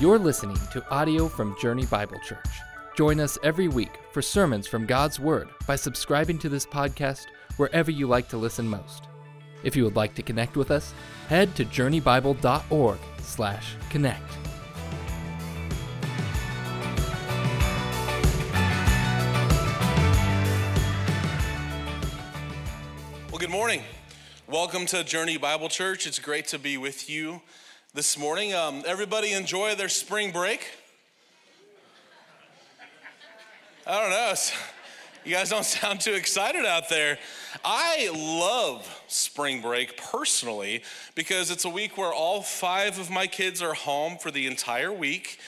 You're listening to audio from Journey Bible Church. Join us every week for sermons from God's Word by subscribing to this podcast wherever you like to listen most. If you would like to connect with us, head to journeybible.org/connect. Well, good morning. Welcome to Journey Bible Church. It's great to be with you this morning. Um, everybody enjoy their spring break? I don't know. You guys don't sound too excited out there. I love spring break personally because it's a week where all five of my kids are home for the entire week.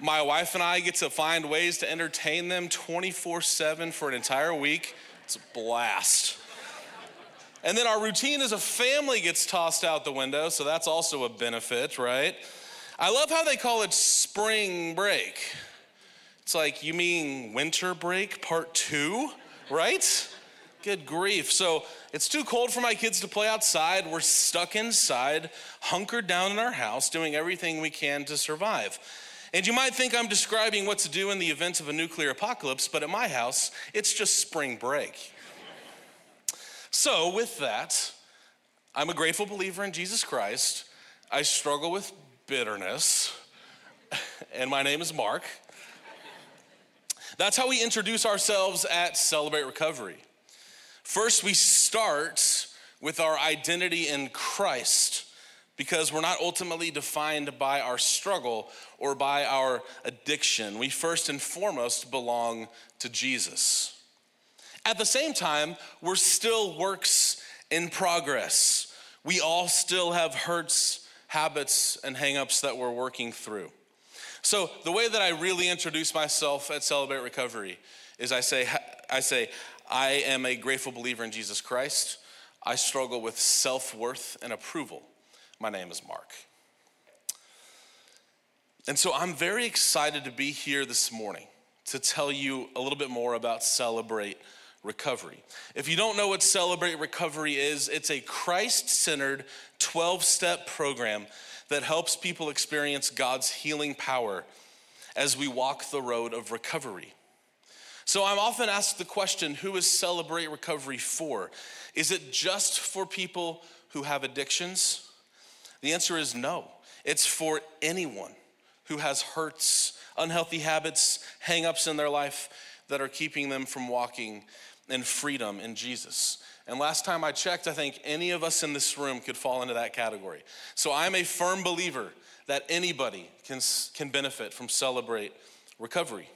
My wife and I get to find ways to entertain them 24 7 for an entire week. It's a blast. And then our routine as a family gets tossed out the window, so that's also a benefit, right? I love how they call it spring break. It's like, you mean winter break part two, right? Good grief. So it's too cold for my kids to play outside. We're stuck inside, hunkered down in our house, doing everything we can to survive. And you might think I'm describing what to do in the event of a nuclear apocalypse, but at my house, it's just spring break. So, with that, I'm a grateful believer in Jesus Christ. I struggle with bitterness, and my name is Mark. That's how we introduce ourselves at Celebrate Recovery. First, we start with our identity in Christ because we're not ultimately defined by our struggle or by our addiction. We first and foremost belong to Jesus. At the same time, we're still works in progress. We all still have hurts, habits, and hangups that we're working through. So, the way that I really introduce myself at Celebrate Recovery is I say, I say, I am a grateful believer in Jesus Christ. I struggle with self worth and approval. My name is Mark. And so I'm very excited to be here this morning to tell you a little bit more about Celebrate Recovery. If you don't know what Celebrate Recovery is, it's a Christ centered 12 step program that helps people experience God's healing power as we walk the road of recovery. So I'm often asked the question who is Celebrate Recovery for? Is it just for people who have addictions? The answer is no. It's for anyone who has hurts, unhealthy habits, hangups in their life that are keeping them from walking in freedom in Jesus. And last time I checked, I think any of us in this room could fall into that category. So I'm a firm believer that anybody can, can benefit from Celebrate Recovery.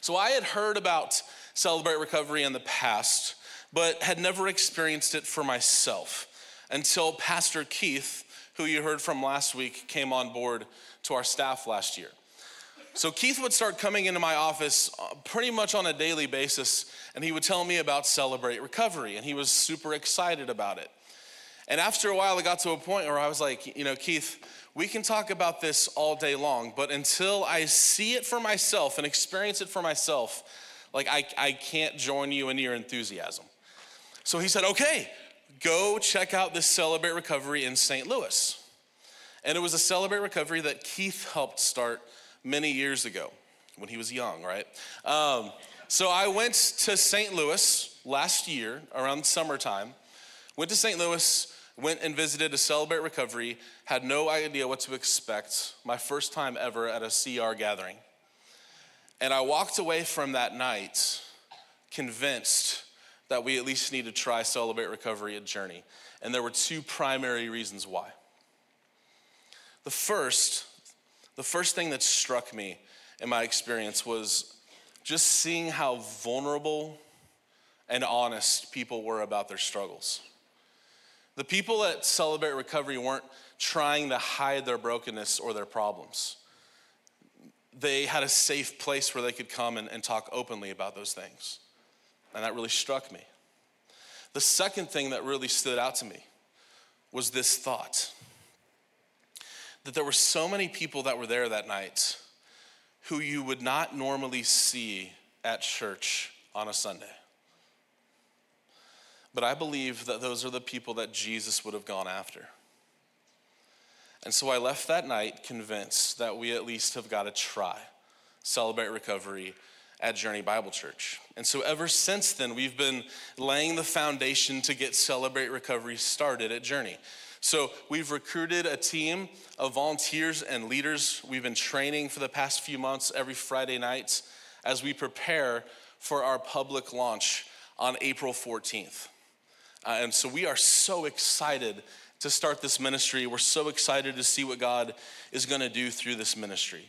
So I had heard about Celebrate Recovery in the past, but had never experienced it for myself until Pastor Keith, who you heard from last week, came on board to our staff last year. So Keith would start coming into my office uh, pretty much on a daily basis, and he would tell me about Celebrate Recovery, and he was super excited about it. And after a while, it got to a point where I was like, you know, Keith, we can talk about this all day long, but until I see it for myself and experience it for myself, like I, I can't join you in your enthusiasm. So he said, okay, go check out this Celebrate Recovery in St. Louis. And it was a Celebrate Recovery that Keith helped start many years ago when he was young, right? Um, so I went to St. Louis last year around summertime, went to St. Louis, went and visited a Celebrate Recovery, had no idea what to expect, my first time ever at a CR gathering. And I walked away from that night convinced that we at least need to try Celebrate Recovery at Journey. And there were two primary reasons why. The first, the first thing that struck me in my experience was just seeing how vulnerable and honest people were about their struggles. The people at Celebrate Recovery weren't trying to hide their brokenness or their problems. They had a safe place where they could come and, and talk openly about those things. And that really struck me. The second thing that really stood out to me was this thought that there were so many people that were there that night who you would not normally see at church on a Sunday. But I believe that those are the people that Jesus would have gone after. And so I left that night convinced that we at least have got to try Celebrate Recovery at Journey Bible Church. And so ever since then, we've been laying the foundation to get Celebrate Recovery started at Journey. So we've recruited a team of volunteers and leaders. We've been training for the past few months every Friday nights as we prepare for our public launch on April 14th. Uh, and so we are so excited to start this ministry. We're so excited to see what God is going to do through this ministry.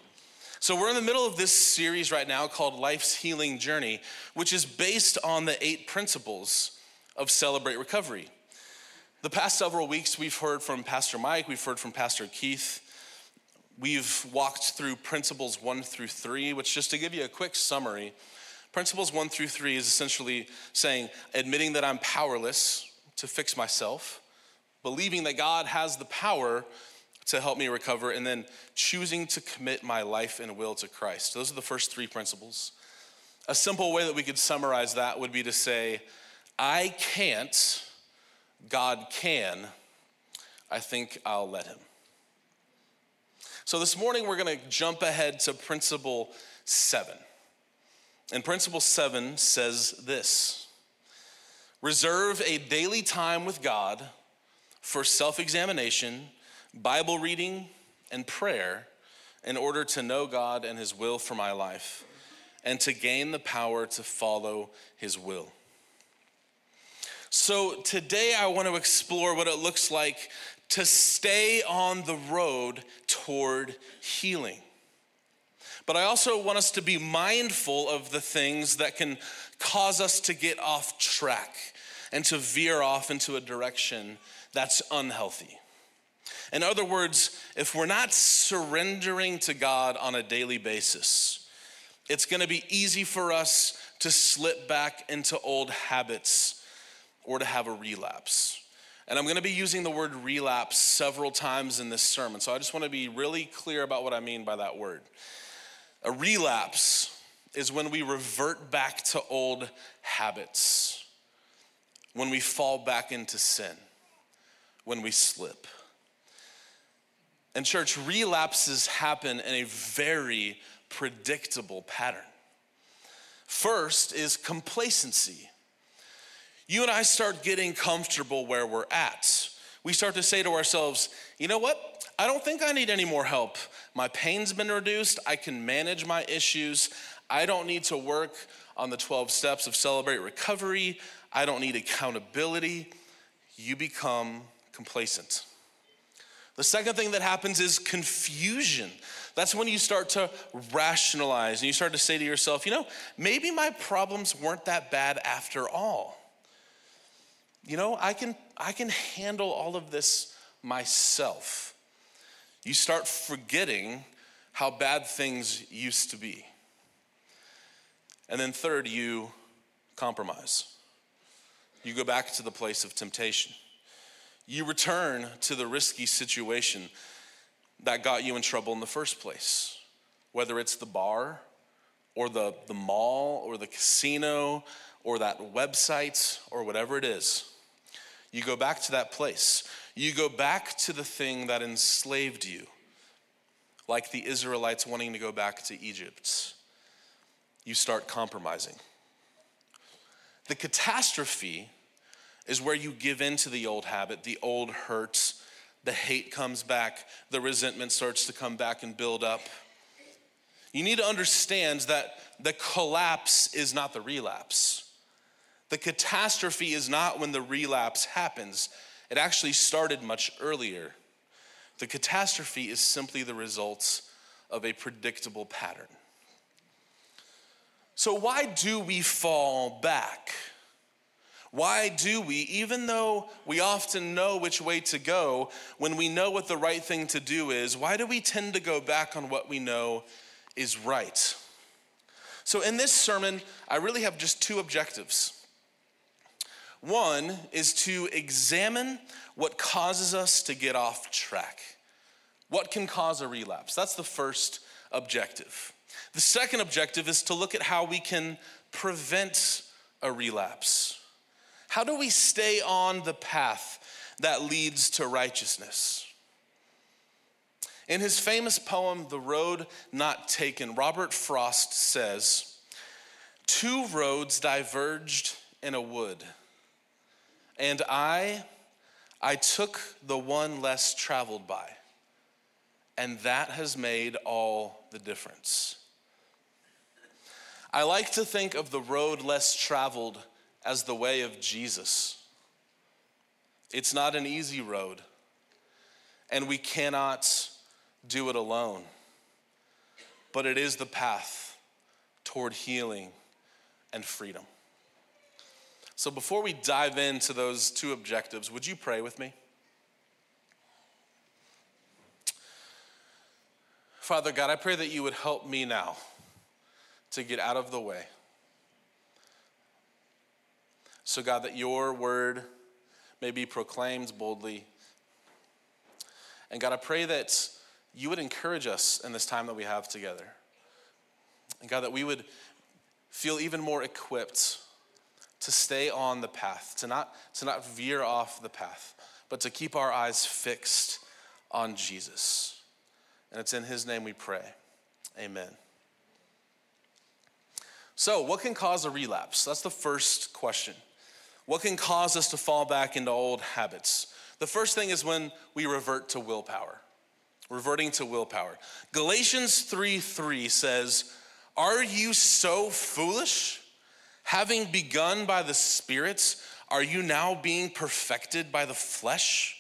So, we're in the middle of this series right now called Life's Healing Journey, which is based on the eight principles of Celebrate Recovery. The past several weeks, we've heard from Pastor Mike, we've heard from Pastor Keith. We've walked through principles one through three, which, just to give you a quick summary, principles one through three is essentially saying, admitting that I'm powerless to fix myself, believing that God has the power to help me recover, and then choosing to commit my life and will to Christ. Those are the first three principles. A simple way that we could summarize that would be to say, I can't, God can, I think I'll let Him. So this morning we're gonna jump ahead to principle seven. And principle seven says this Reserve a daily time with God for self examination, Bible reading, and prayer in order to know God and His will for my life and to gain the power to follow His will. So, today I want to explore what it looks like to stay on the road toward healing. But I also want us to be mindful of the things that can cause us to get off track and to veer off into a direction that's unhealthy. In other words, if we're not surrendering to God on a daily basis, it's gonna be easy for us to slip back into old habits or to have a relapse. And I'm gonna be using the word relapse several times in this sermon, so I just wanna be really clear about what I mean by that word. A relapse is when we revert back to old habits, when we fall back into sin, when we slip. And, church, relapses happen in a very predictable pattern. First is complacency. You and I start getting comfortable where we're at. We start to say to ourselves, you know what? I don't think I need any more help. My pain's been reduced. I can manage my issues. I don't need to work on the 12 steps of celebrate recovery. I don't need accountability. You become complacent. The second thing that happens is confusion. That's when you start to rationalize and you start to say to yourself, you know, maybe my problems weren't that bad after all. You know, I can I can handle all of this myself. You start forgetting how bad things used to be. And then third, you compromise. You go back to the place of temptation. You return to the risky situation that got you in trouble in the first place, whether it's the bar or the, the mall or the casino or that website or whatever it is. You go back to that place. You go back to the thing that enslaved you, like the Israelites wanting to go back to Egypt. You start compromising. The catastrophe is where you give in to the old habit, the old hurts, the hate comes back, the resentment starts to come back and build up. You need to understand that the collapse is not the relapse. The catastrophe is not when the relapse happens, it actually started much earlier. The catastrophe is simply the results of a predictable pattern. So, why do we fall back? Why do we, even though we often know which way to go, when we know what the right thing to do is, why do we tend to go back on what we know is right? So, in this sermon, I really have just two objectives. One is to examine what causes us to get off track. What can cause a relapse? That's the first objective. The second objective is to look at how we can prevent a relapse. How do we stay on the path that leads to righteousness? In his famous poem, The Road Not Taken, Robert Frost says, Two roads diverged in a wood, and I, I took the one less traveled by, and that has made all the difference. I like to think of the road less traveled as the way of Jesus. It's not an easy road, and we cannot do it alone. But it is the path toward healing and freedom. So before we dive into those two objectives, would you pray with me? Father God, I pray that you would help me now to get out of the way. So, God, that your word may be proclaimed boldly. And God, I pray that you would encourage us in this time that we have together. And God, that we would feel even more equipped to stay on the path, to not, to not veer off the path, but to keep our eyes fixed on Jesus. And it's in his name we pray. Amen. So, what can cause a relapse? That's the first question. What can cause us to fall back into old habits? The first thing is when we revert to willpower. Reverting to willpower. Galatians 3 3 says, Are you so foolish? Having begun by the Spirit, are you now being perfected by the flesh?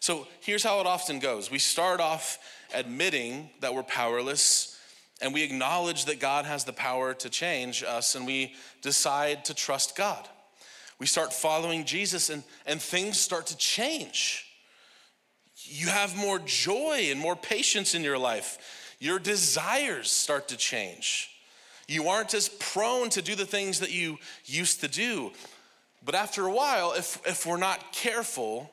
So here's how it often goes we start off admitting that we're powerless, and we acknowledge that God has the power to change us, and we decide to trust God. We start following Jesus, and, and things start to change. You have more joy and more patience in your life. Your desires start to change. You aren't as prone to do the things that you used to do. But after a while, if, if we're not careful,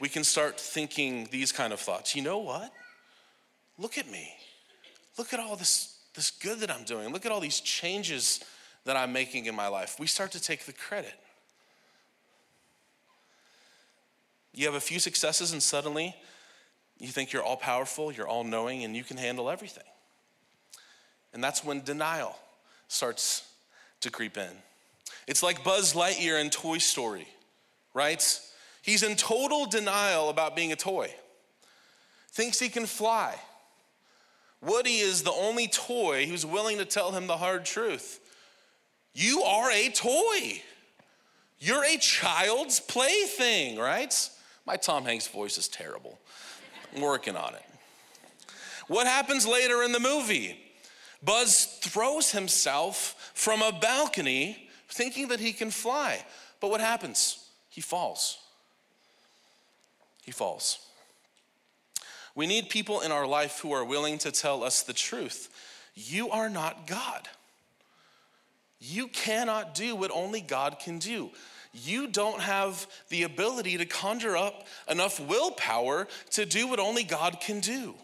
we can start thinking these kind of thoughts. You know what? Look at me. Look at all this, this good that I'm doing. Look at all these changes that I'm making in my life. We start to take the credit. You have a few successes, and suddenly you think you're all powerful, you're all knowing, and you can handle everything. And that's when denial starts to creep in. It's like Buzz Lightyear in Toy Story, right? He's in total denial about being a toy, thinks he can fly. Woody is the only toy who's willing to tell him the hard truth. You are a toy. You're a child's plaything, right? My Tom Hanks voice is terrible. I'm working on it. What happens later in the movie? Buzz throws himself from a balcony thinking that he can fly. But what happens? He falls. He falls. We need people in our life who are willing to tell us the truth. You are not God. You cannot do what only God can do you don't have the ability to conjure up enough willpower to do what only God can do.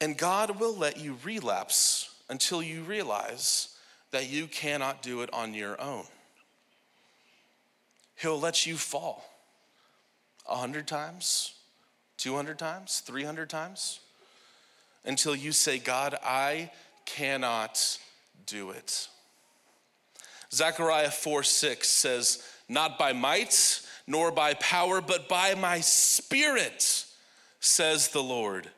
And God will let you relapse until you realize that you cannot do it on your own. He'll let you fall a hundred times, 200 times, 300 times, until you say, God, I cannot do it. Zechariah 4 6 says, Not by might nor by power, but by my spirit, says the Lord.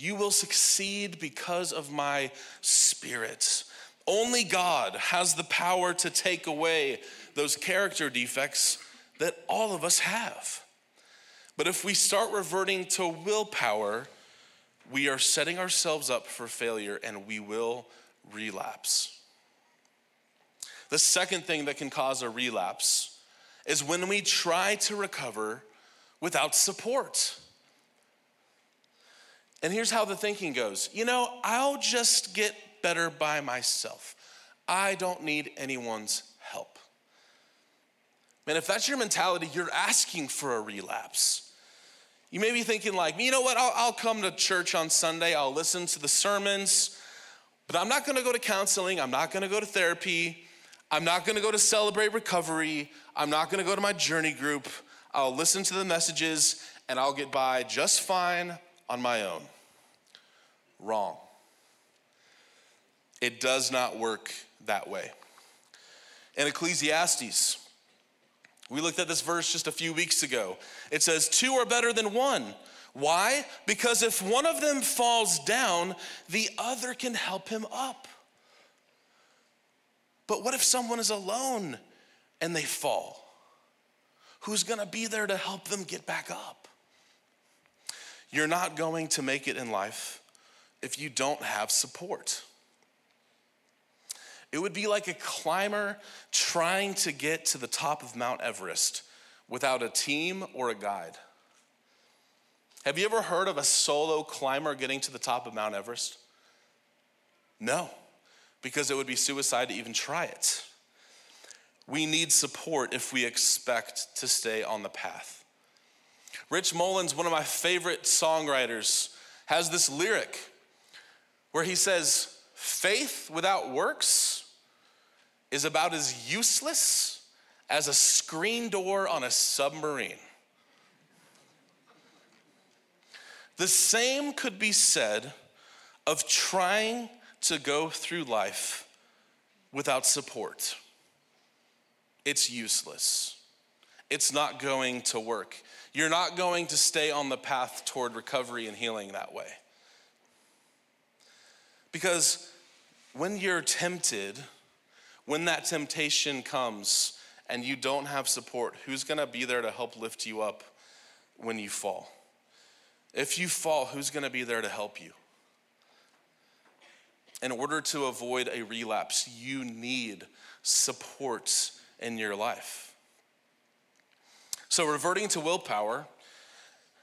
You will succeed because of my spirit. Only God has the power to take away those character defects that all of us have. But if we start reverting to willpower, we are setting ourselves up for failure and we will relapse. The second thing that can cause a relapse is when we try to recover without support. And here's how the thinking goes you know, I'll just get better by myself. I don't need anyone's help. Man, if that's your mentality, you're asking for a relapse. You may be thinking, like, you know what, I'll, I'll come to church on Sunday, I'll listen to the sermons, but I'm not gonna go to counseling, I'm not gonna go to therapy, I'm not gonna go to celebrate recovery. I'm not gonna go to my journey group. I'll listen to the messages and I'll get by just fine on my own. Wrong. It does not work that way. In Ecclesiastes, we looked at this verse just a few weeks ago. It says, Two are better than one. Why? Because if one of them falls down, the other can help him up. But what if someone is alone and they fall? Who's gonna be there to help them get back up? You're not going to make it in life if you don't have support. It would be like a climber trying to get to the top of Mount Everest without a team or a guide. Have you ever heard of a solo climber getting to the top of Mount Everest? No, because it would be suicide to even try it. We need support if we expect to stay on the path. Rich Mullins, one of my favorite songwriters, has this lyric where he says, Faith without works is about as useless as a screen door on a submarine. The same could be said of trying to go through life without support. It's useless. It's not going to work. You're not going to stay on the path toward recovery and healing that way. Because when you're tempted, when that temptation comes and you don't have support, who's gonna be there to help lift you up when you fall? If you fall, who's gonna be there to help you? In order to avoid a relapse, you need support in your life. So, reverting to willpower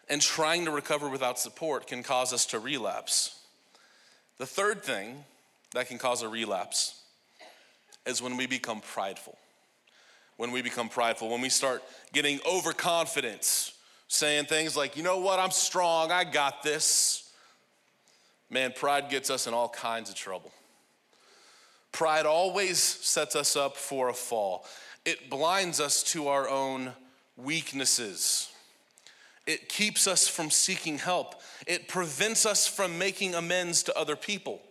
and trying to recover without support can cause us to relapse. The third thing that can cause a relapse is when we become prideful. When we become prideful, when we start getting overconfident, saying things like, you know what, I'm strong, I got this. Man, pride gets us in all kinds of trouble. Pride always sets us up for a fall. It blinds us to our own weaknesses. It keeps us from seeking help. It prevents us from making amends to other people.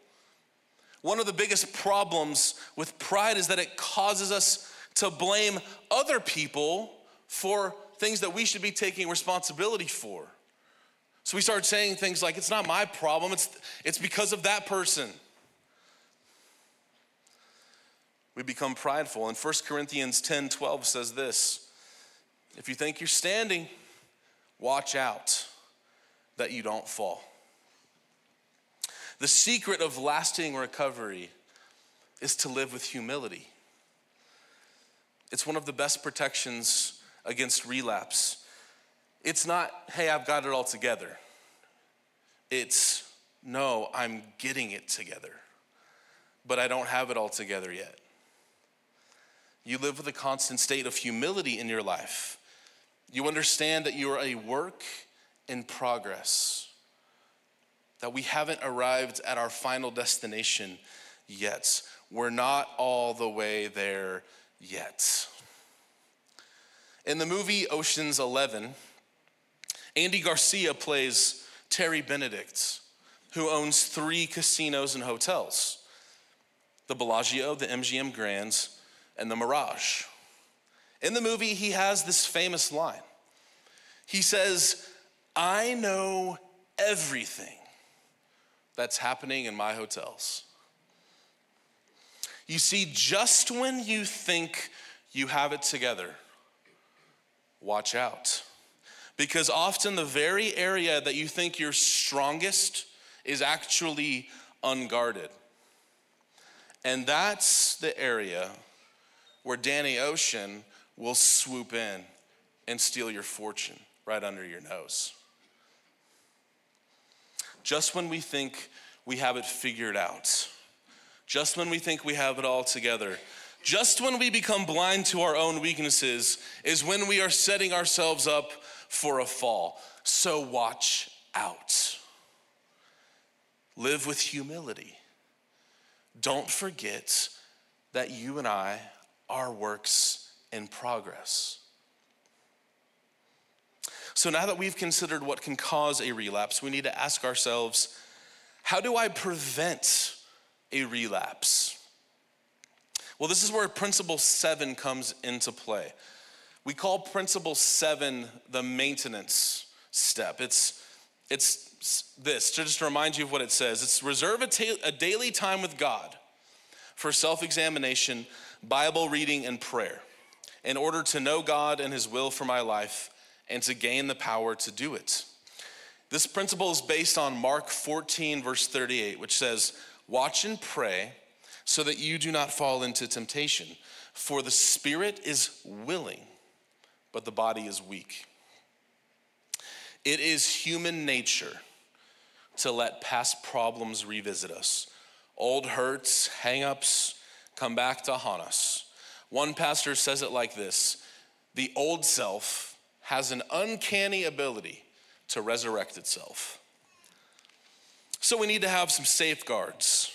One of the biggest problems with pride is that it causes us to blame other people for things that we should be taking responsibility for. So we start saying things like, it's not my problem, it's, it's because of that person. We become prideful. And 1 Corinthians 10 12 says this If you think you're standing, watch out that you don't fall. The secret of lasting recovery is to live with humility. It's one of the best protections against relapse. It's not, hey, I've got it all together. It's, no, I'm getting it together, but I don't have it all together yet. You live with a constant state of humility in your life. You understand that you are a work in progress that we haven't arrived at our final destination yet. We're not all the way there yet. In the movie Ocean's 11, Andy Garcia plays Terry Benedict, who owns three casinos and hotels the Bellagio, the MGM Grands, and the Mirage. In the movie, he has this famous line. He says, I know everything that's happening in my hotels. You see, just when you think you have it together, watch out. Because often the very area that you think you're strongest is actually unguarded. And that's the area where Danny Ocean will swoop in and steal your fortune right under your nose just when we think we have it figured out, just when we think we have it all together, just when we become blind to our own weaknesses, is when we are setting ourselves up for a fall. So watch out. Live with humility. Don't forget that you and I are works in progress. So now that we've considered what can cause a relapse, we need to ask ourselves how do I prevent a relapse? Well, this is where principle seven comes into play. We call principle seven the maintenance step. It's, it's this, to just remind you of what it says it's reserve a, ta- a daily time with God for self examination, Bible reading, and prayer in order to know God and His will for my life and to gain the power to do it. This principle is based on Mark 14, verse 38, which says, Watch and pray so that you do not fall into temptation. For the spirit is willing, but the body is weak. It is human nature to let past problems revisit us. Old hurts, hangups come back to haunt us. One pastor says it like this The old self has an uncanny ability to resurrect itself. So we need to have some safeguards.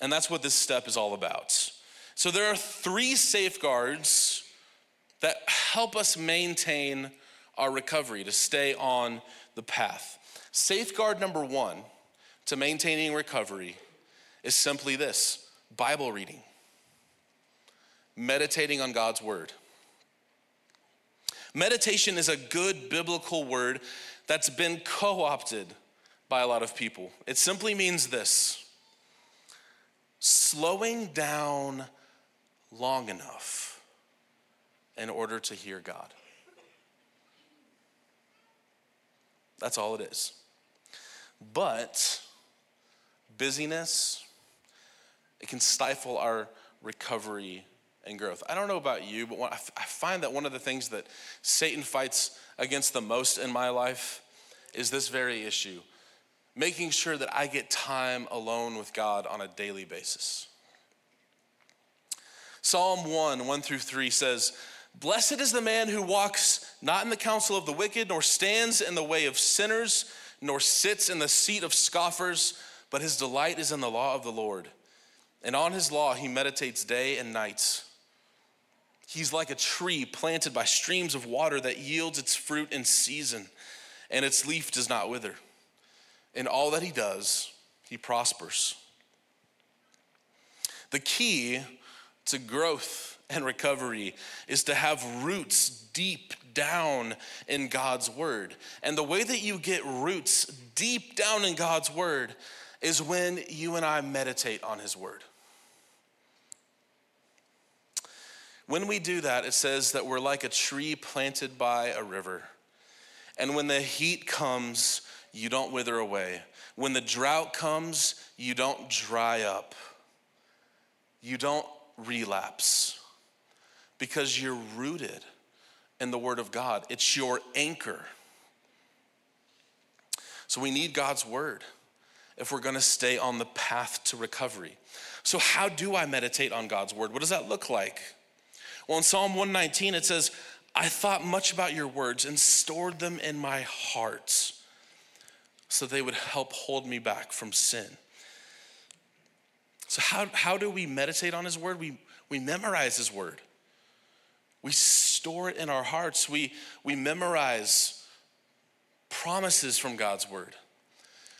And that's what this step is all about. So there are three safeguards that help us maintain our recovery, to stay on the path. Safeguard number one to maintaining recovery is simply this Bible reading, meditating on God's word. Meditation is a good biblical word that's been co opted by a lot of people. It simply means this slowing down long enough in order to hear God. That's all it is. But busyness, it can stifle our recovery and growth. I don't know about you, but I find that one of the things that Satan fights against the most in my life is this very issue making sure that I get time alone with God on a daily basis. Psalm 1 1 through 3 says, Blessed is the man who walks not in the counsel of the wicked, nor stands in the way of sinners, nor sits in the seat of scoffers, but his delight is in the law of the Lord. And on his law he meditates day and night. He's like a tree planted by streams of water that yields its fruit in season, and its leaf does not wither. In all that he does, he prospers. The key to growth and recovery is to have roots deep down in God's word. And the way that you get roots deep down in God's word is when you and I meditate on his word. When we do that, it says that we're like a tree planted by a river. And when the heat comes, you don't wither away. When the drought comes, you don't dry up. You don't relapse because you're rooted in the Word of God. It's your anchor. So we need God's Word if we're to stay on the path to recovery. So, how do I meditate on God's Word? What does that look like? Well, in Psalm 119, it says, I thought much about your words and stored them in my heart so they would help hold me back from sin. So, how, how do we meditate on His Word? We, we memorize His Word, we store it in our hearts, we, we memorize promises from God's Word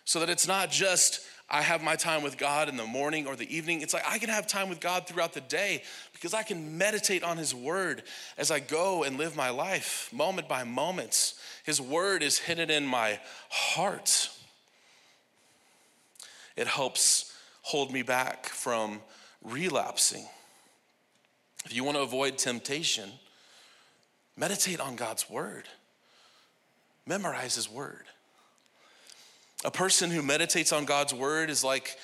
so that it's not just I have my time with God in the morning or the evening. It's like I can have time with God throughout the day because I can meditate on His Word as I go and live my life moment by moment. His Word is hidden in my heart. It helps hold me back from relapsing. If you want to avoid temptation, meditate on God's Word, memorize His Word. A person who meditates on God's word is like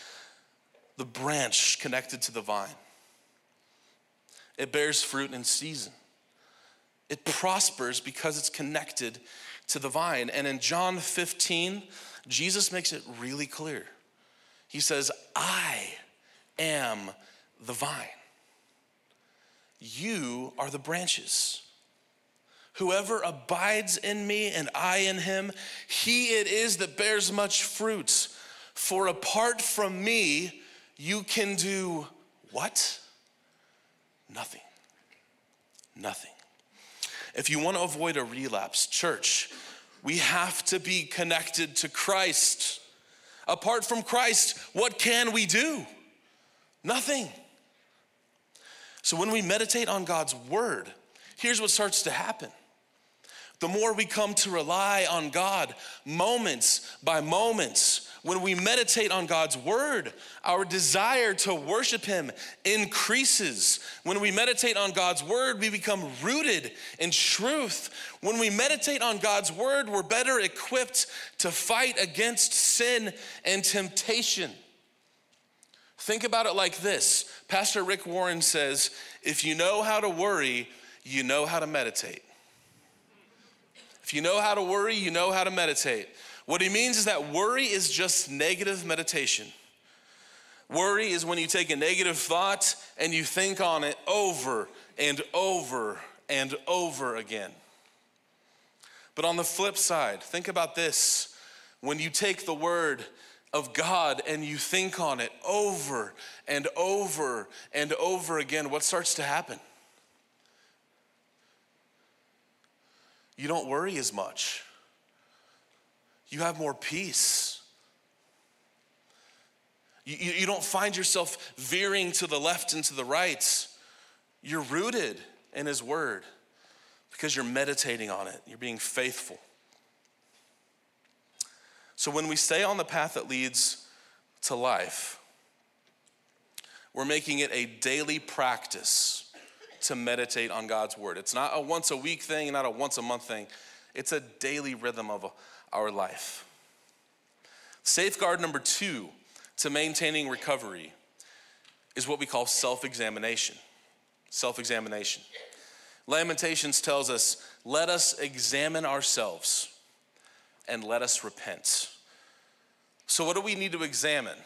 the branch connected to the vine. It bears fruit in season. It prospers because it's connected to the vine. And in John 15, Jesus makes it really clear. He says, I am the vine. You are the branches. Whoever abides in me and I in him, he it is that bears much fruit. For apart from me, you can do what? Nothing. Nothing. If you want to avoid a relapse, church, we have to be connected to Christ. Apart from Christ, what can we do? Nothing. So when we meditate on God's word, here's what starts to happen. The more we come to rely on God moments by moments, when we meditate on God's word, our desire to worship Him increases. When we meditate on God's word, we become rooted in truth. When we meditate on God's word, we're better equipped to fight against sin and temptation. Think about it like this Pastor Rick Warren says, if you know how to worry, you know how to meditate. If you know how to worry, you know how to meditate. What he means is that worry is just negative meditation. Worry is when you take a negative thought and you think on it over and over and over again. But on the flip side, think about this. When you take the word of God and you think on it over and over and over again, what starts to happen? You don't worry as much you have more peace. You, you, you don't find yourself veering to the left and to the right. You're rooted in His Word because you're meditating on it, you're being faithful. So when we stay on the path that leads to life, we're making it a daily practice to meditate on God's word. It's not a once a week thing, not a once a month thing. It's a daily rhythm of our life. Safeguard number two to maintaining recovery is what we call self examination. Self examination. Lamentations tells us, let us examine ourselves and let us repent. So, what do we need to examine?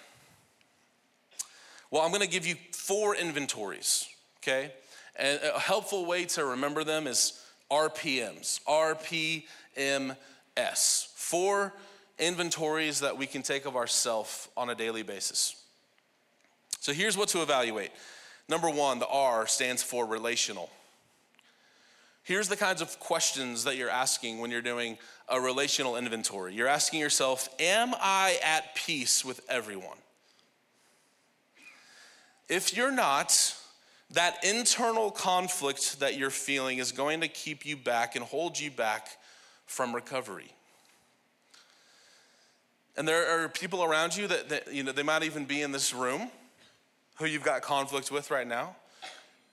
Well, I'm gonna give you four inventories, okay? And a helpful way to remember them is RPMs. RPMS four inventories that we can take of ourselves on a daily basis. So here's what to evaluate. Number one, the R stands for relational. Here's the kinds of questions that you're asking when you're doing a relational inventory. You're asking yourself, Am I at peace with everyone? If you're not, that internal conflict that you're feeling is going to keep you back and hold you back from recovery. And there are people around you that, that, you know, they might even be in this room who you've got conflict with right now.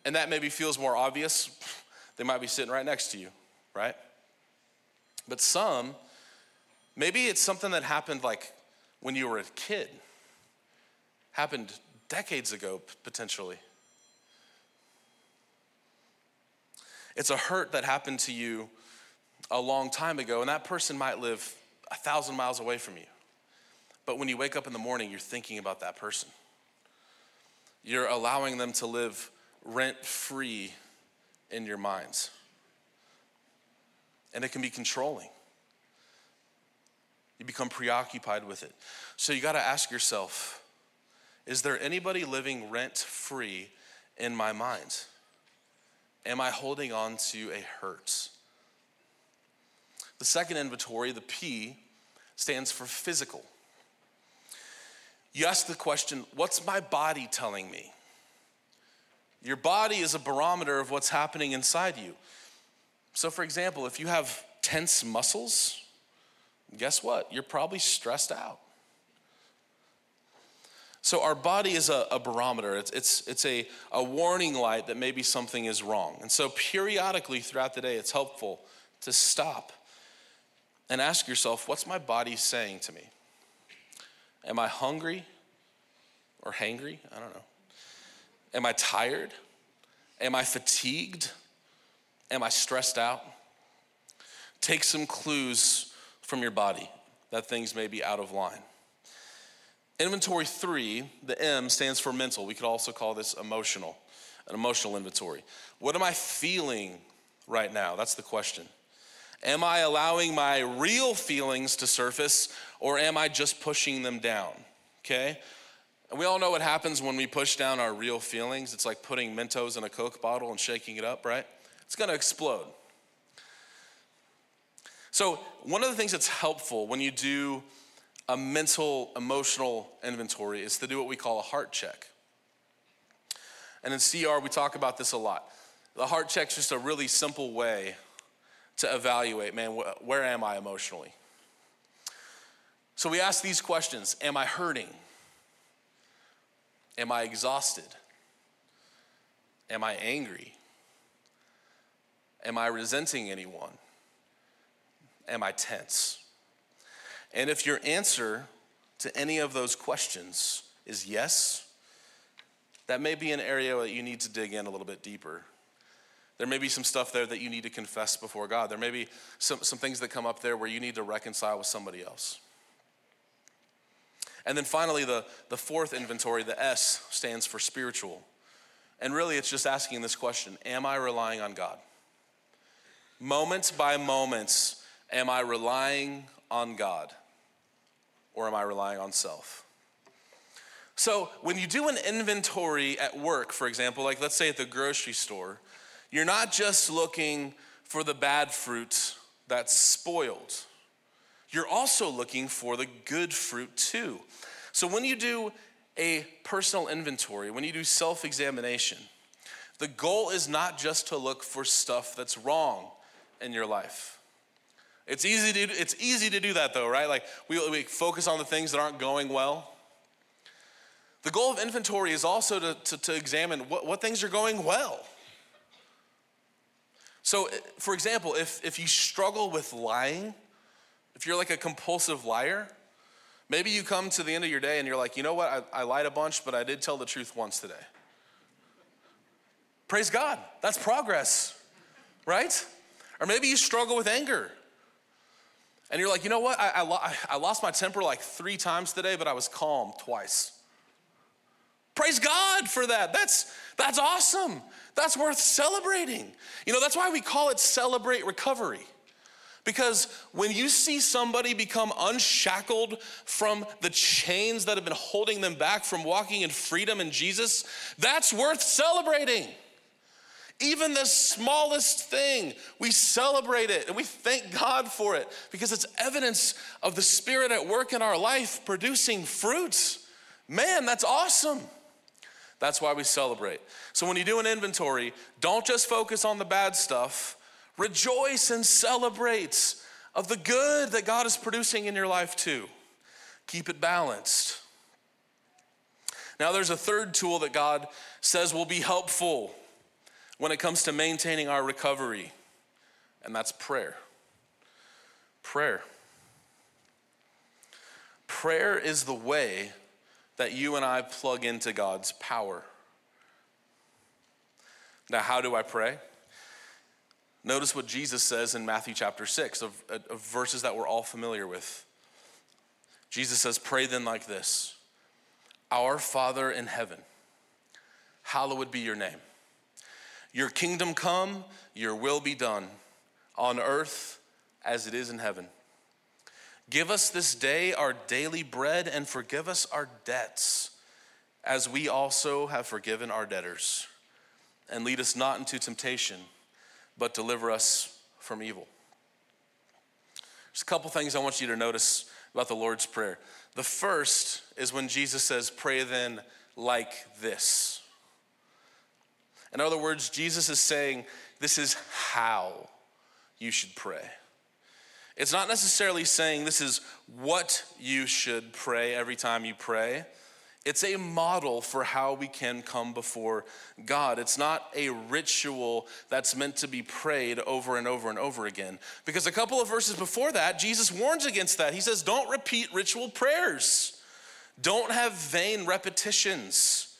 And that maybe feels more obvious. They might be sitting right next to you, right? But some, maybe it's something that happened like when you were a kid, happened decades ago, potentially. It's a hurt that happened to you a long time ago, and that person might live a thousand miles away from you. But when you wake up in the morning, you're thinking about that person. You're allowing them to live rent free in your minds. And it can be controlling. You become preoccupied with it. So you got to ask yourself is there anybody living rent free in my mind? Am I holding on to a hurt? The second inventory, the P, stands for physical. You ask the question, what's my body telling me? Your body is a barometer of what's happening inside you. So, for example, if you have tense muscles, guess what? You're probably stressed out. So, our body is a, a barometer, it's, it's, it's a, a warning light that maybe something is wrong. And so, periodically throughout the day, it's helpful to stop and ask yourself, what's my body saying to me? Am I hungry or hangry? I don't know. Am I tired? Am I fatigued? Am I stressed out? Take some clues from your body that things may be out of line. Inventory three, the M stands for mental. We could also call this emotional, an emotional inventory. What am I feeling right now? That's the question. Am I allowing my real feelings to surface or am I just pushing them down? Okay? And we all know what happens when we push down our real feelings. It's like putting Mentos in a Coke bottle and shaking it up, right? It's gonna explode. So, one of the things that's helpful when you do a mental, emotional inventory is to do what we call a heart check. And in CR, we talk about this a lot. The heart check is just a really simple way to evaluate man, wh- where am I emotionally? So we ask these questions Am I hurting? Am I exhausted? Am I angry? Am I resenting anyone? Am I tense? And if your answer to any of those questions is yes, that may be an area that you need to dig in a little bit deeper. There may be some stuff there that you need to confess before God. There may be some, some things that come up there where you need to reconcile with somebody else. And then finally, the, the fourth inventory, the S, stands for spiritual. And really, it's just asking this question Am I relying on God? Moment by moment, am I relying on God? Or am I relying on self? So, when you do an inventory at work, for example, like let's say at the grocery store, you're not just looking for the bad fruit that's spoiled. You're also looking for the good fruit too. So when you do a personal inventory, when you do self examination, the goal is not just to look for stuff that's wrong in your life. It's easy to, it's easy to do that though, right? Like we, we focus on the things that aren't going well. The goal of inventory is also to, to, to examine what, what things are going well. So, eh, for example, if, if you struggle with lying, if you're like a compulsive liar, maybe you come to the end of your day and you're like, you know what, I, I lied a bunch, but I did tell the truth once today. Praise God, that's progress, right? Or maybe you struggle with anger. And you're like, you know what? I, I, I, lost my temper like three times today, but I was calm twice. Praise God for that. That's, that's awesome. That's worth celebrating. You know, that's why we call it celebrate recovery. Because when you see somebody become unshackled from the chains that have been holding them back from walking in freedom in Jesus, that's worth celebrating. Even the smallest thing, we celebrate it and we thank God for it because it's evidence of the Spirit at work in our life producing fruits. Man, that's awesome. That's why we celebrate. So when you do an inventory, don't just focus on the bad stuff Rejoice and celebrate of the good that God is producing in your life too. Keep it balanced. Now, there's a third tool that God says will be helpful when it comes to maintaining our recovery, and that's prayer. Prayer. Prayer is the way that you and I plug into God's power. Now, how do I pray? Notice what Jesus says in Matthew chapter 6, of, of, verses that we're all familiar with. Jesus says, Pray then like this Our Father in heaven, hallowed be your name. Your kingdom come, your will be done, on earth as it is in heaven. Give us this day our daily bread and forgive us our debts, as we also have forgiven our debtors. And lead us not into temptation but deliver us from evil. There's a couple things I want you to notice about the Lord's Prayer. The first is when Jesus says, Pray then like this. In other words, Jesus is saying, This is how you should pray. It's not necessarily saying this is what you should pray every time you pray. It's a model for how we can come before God. It's not a ritual that's meant to be prayed over and over and over again. Because a couple of verses before that, Jesus warns against that. He says, Don't repeat ritual prayers, don't have vain repetitions.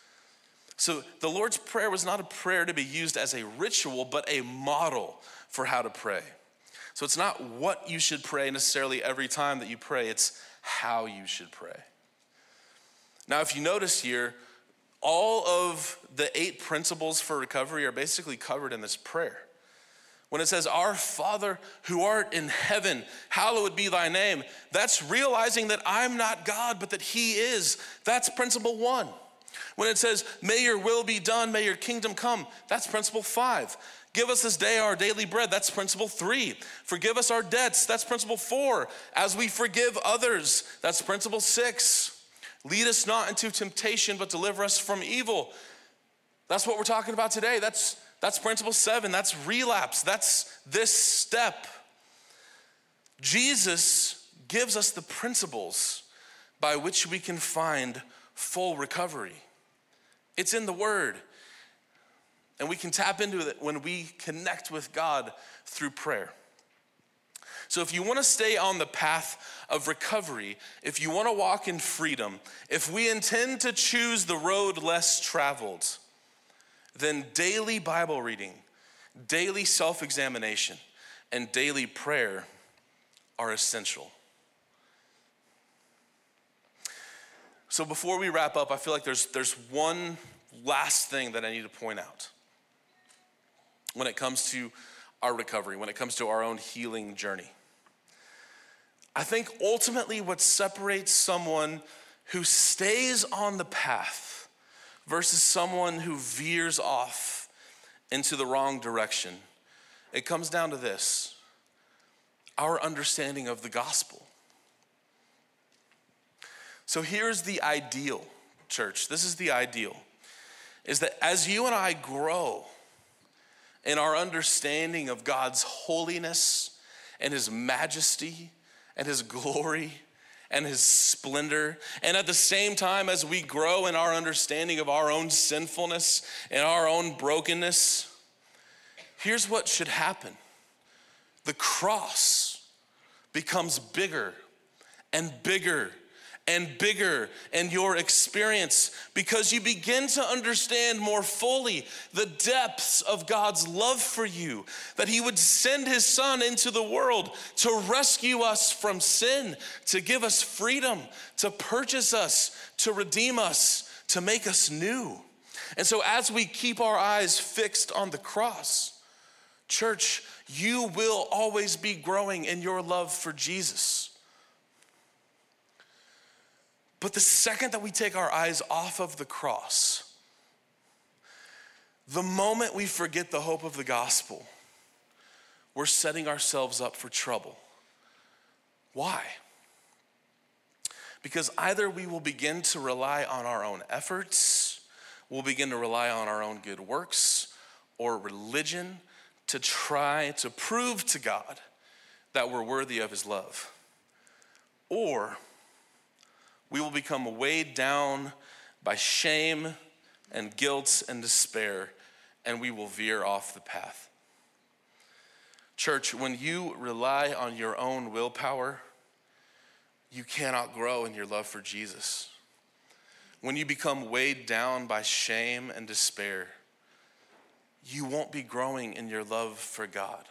So the Lord's Prayer was not a prayer to be used as a ritual, but a model for how to pray. So it's not what you should pray necessarily every time that you pray, it's how you should pray. Now, if you notice here, all of the eight principles for recovery are basically covered in this prayer. When it says, Our Father who art in heaven, hallowed be thy name, that's realizing that I'm not God, but that He is. That's principle one. When it says, May your will be done, may your kingdom come, that's principle five. Give us this day our daily bread. That's principle three. Forgive us our debts. That's principle four. As we forgive others. That's principle six. Lead us not into temptation, but deliver us from evil. That's what we're talking about today. That's, that's principle seven. That's relapse. That's this step. Jesus gives us the principles by which we can find full recovery. It's in the Word. And we can tap into it when we connect with God through prayer. So, if you want to stay on the path of recovery, if you want to walk in freedom, if we intend to choose the road less traveled, then daily Bible reading, daily self examination, and daily prayer are essential. So, before we wrap up, I feel like there's, there's one last thing that I need to point out when it comes to our recovery, when it comes to our own healing journey. I think ultimately what separates someone who stays on the path versus someone who veers off into the wrong direction, it comes down to this our understanding of the gospel. So here's the ideal, church. This is the ideal is that as you and I grow in our understanding of God's holiness and His majesty and His glory and His splendor, and at the same time as we grow in our understanding of our own sinfulness and our own brokenness, here's what should happen the cross becomes bigger and bigger and bigger in your experience because you begin to understand more fully the depths of God's love for you. That He would send His Son into the world to rescue us from sin, to give us freedom, to purchase us, to redeem us, to make us new. And so, as we keep our eyes fixed on the cross, church, you will always be growing in your love for Jesus. But the second that we take our eyes off of the cross, the moment we forget the hope of the gospel, we're setting ourselves up for trouble. Why? Because either we will begin to rely on our own efforts, we'll begin to rely on our own good works or religion to try to prove to God that we're worthy of His love. Or we will become weighed down by shame and guilt and despair, and we will veer off the path. Church, when you rely on your own willpower, you cannot grow in your love for Jesus. When you become weighed down by shame and despair, you won't be growing in your love for God.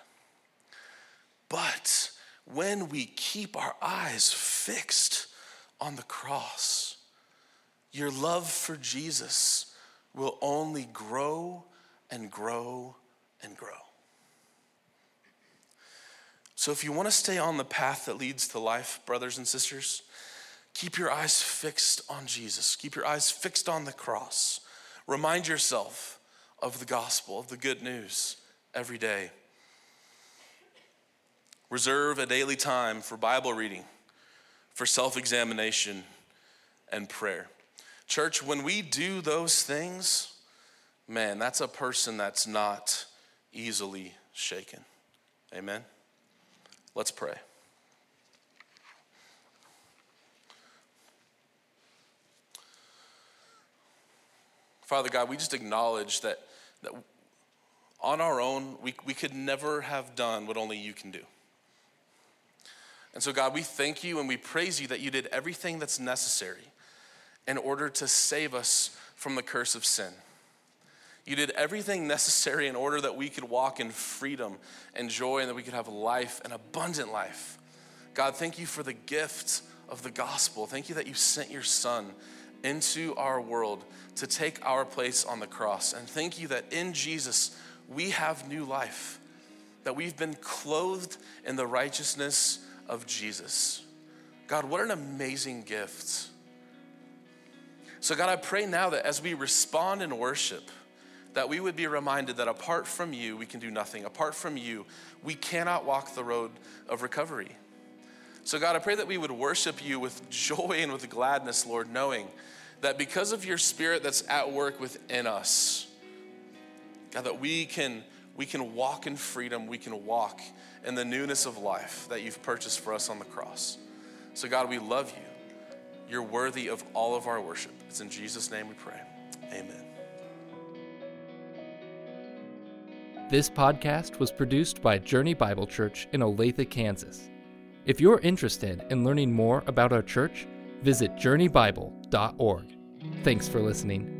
But when we keep our eyes fixed on the cross, your love for Jesus will only grow and grow and grow. So, if you want to stay on the path that leads to life, brothers and sisters, keep your eyes fixed on Jesus. Keep your eyes fixed on the cross. Remind yourself of the gospel, of the good news every day. Reserve a daily time for Bible reading for self examination and prayer. Church, when we do those things, man, that's a person that's not easily shaken. Amen? Let's pray. Father God, we just acknowledge that, that on our own, we, we could never have done what only you can do. And so, God, we thank you and we praise you that you did everything that's necessary in order to save us from the curse of sin. You did everything necessary in order that we could walk in freedom and joy and that we could have life, an abundant life. God, thank you for the gift of the gospel. Thank you that you sent your son into our world to take our place on the cross. And thank you that in Jesus we have new life, that we've been clothed in the righteousness of Jesus. God, what an amazing gift. So, God, I pray now that as we respond in worship, that we would be reminded that apart from you, we can do nothing. Apart from you, we cannot walk the road of recovery. So, God, I pray that we would worship you with joy and with gladness, Lord, knowing that because of your spirit that's at work within us, God, that we can, we can walk in freedom, we can walk in the newness of life that you've purchased for us on the cross. So, God, we love you. You're worthy of all of our worship. It's in Jesus' name we pray. Amen. This podcast was produced by Journey Bible Church in Olathe, Kansas. If you're interested in learning more about our church, visit journeybible.org. Thanks for listening.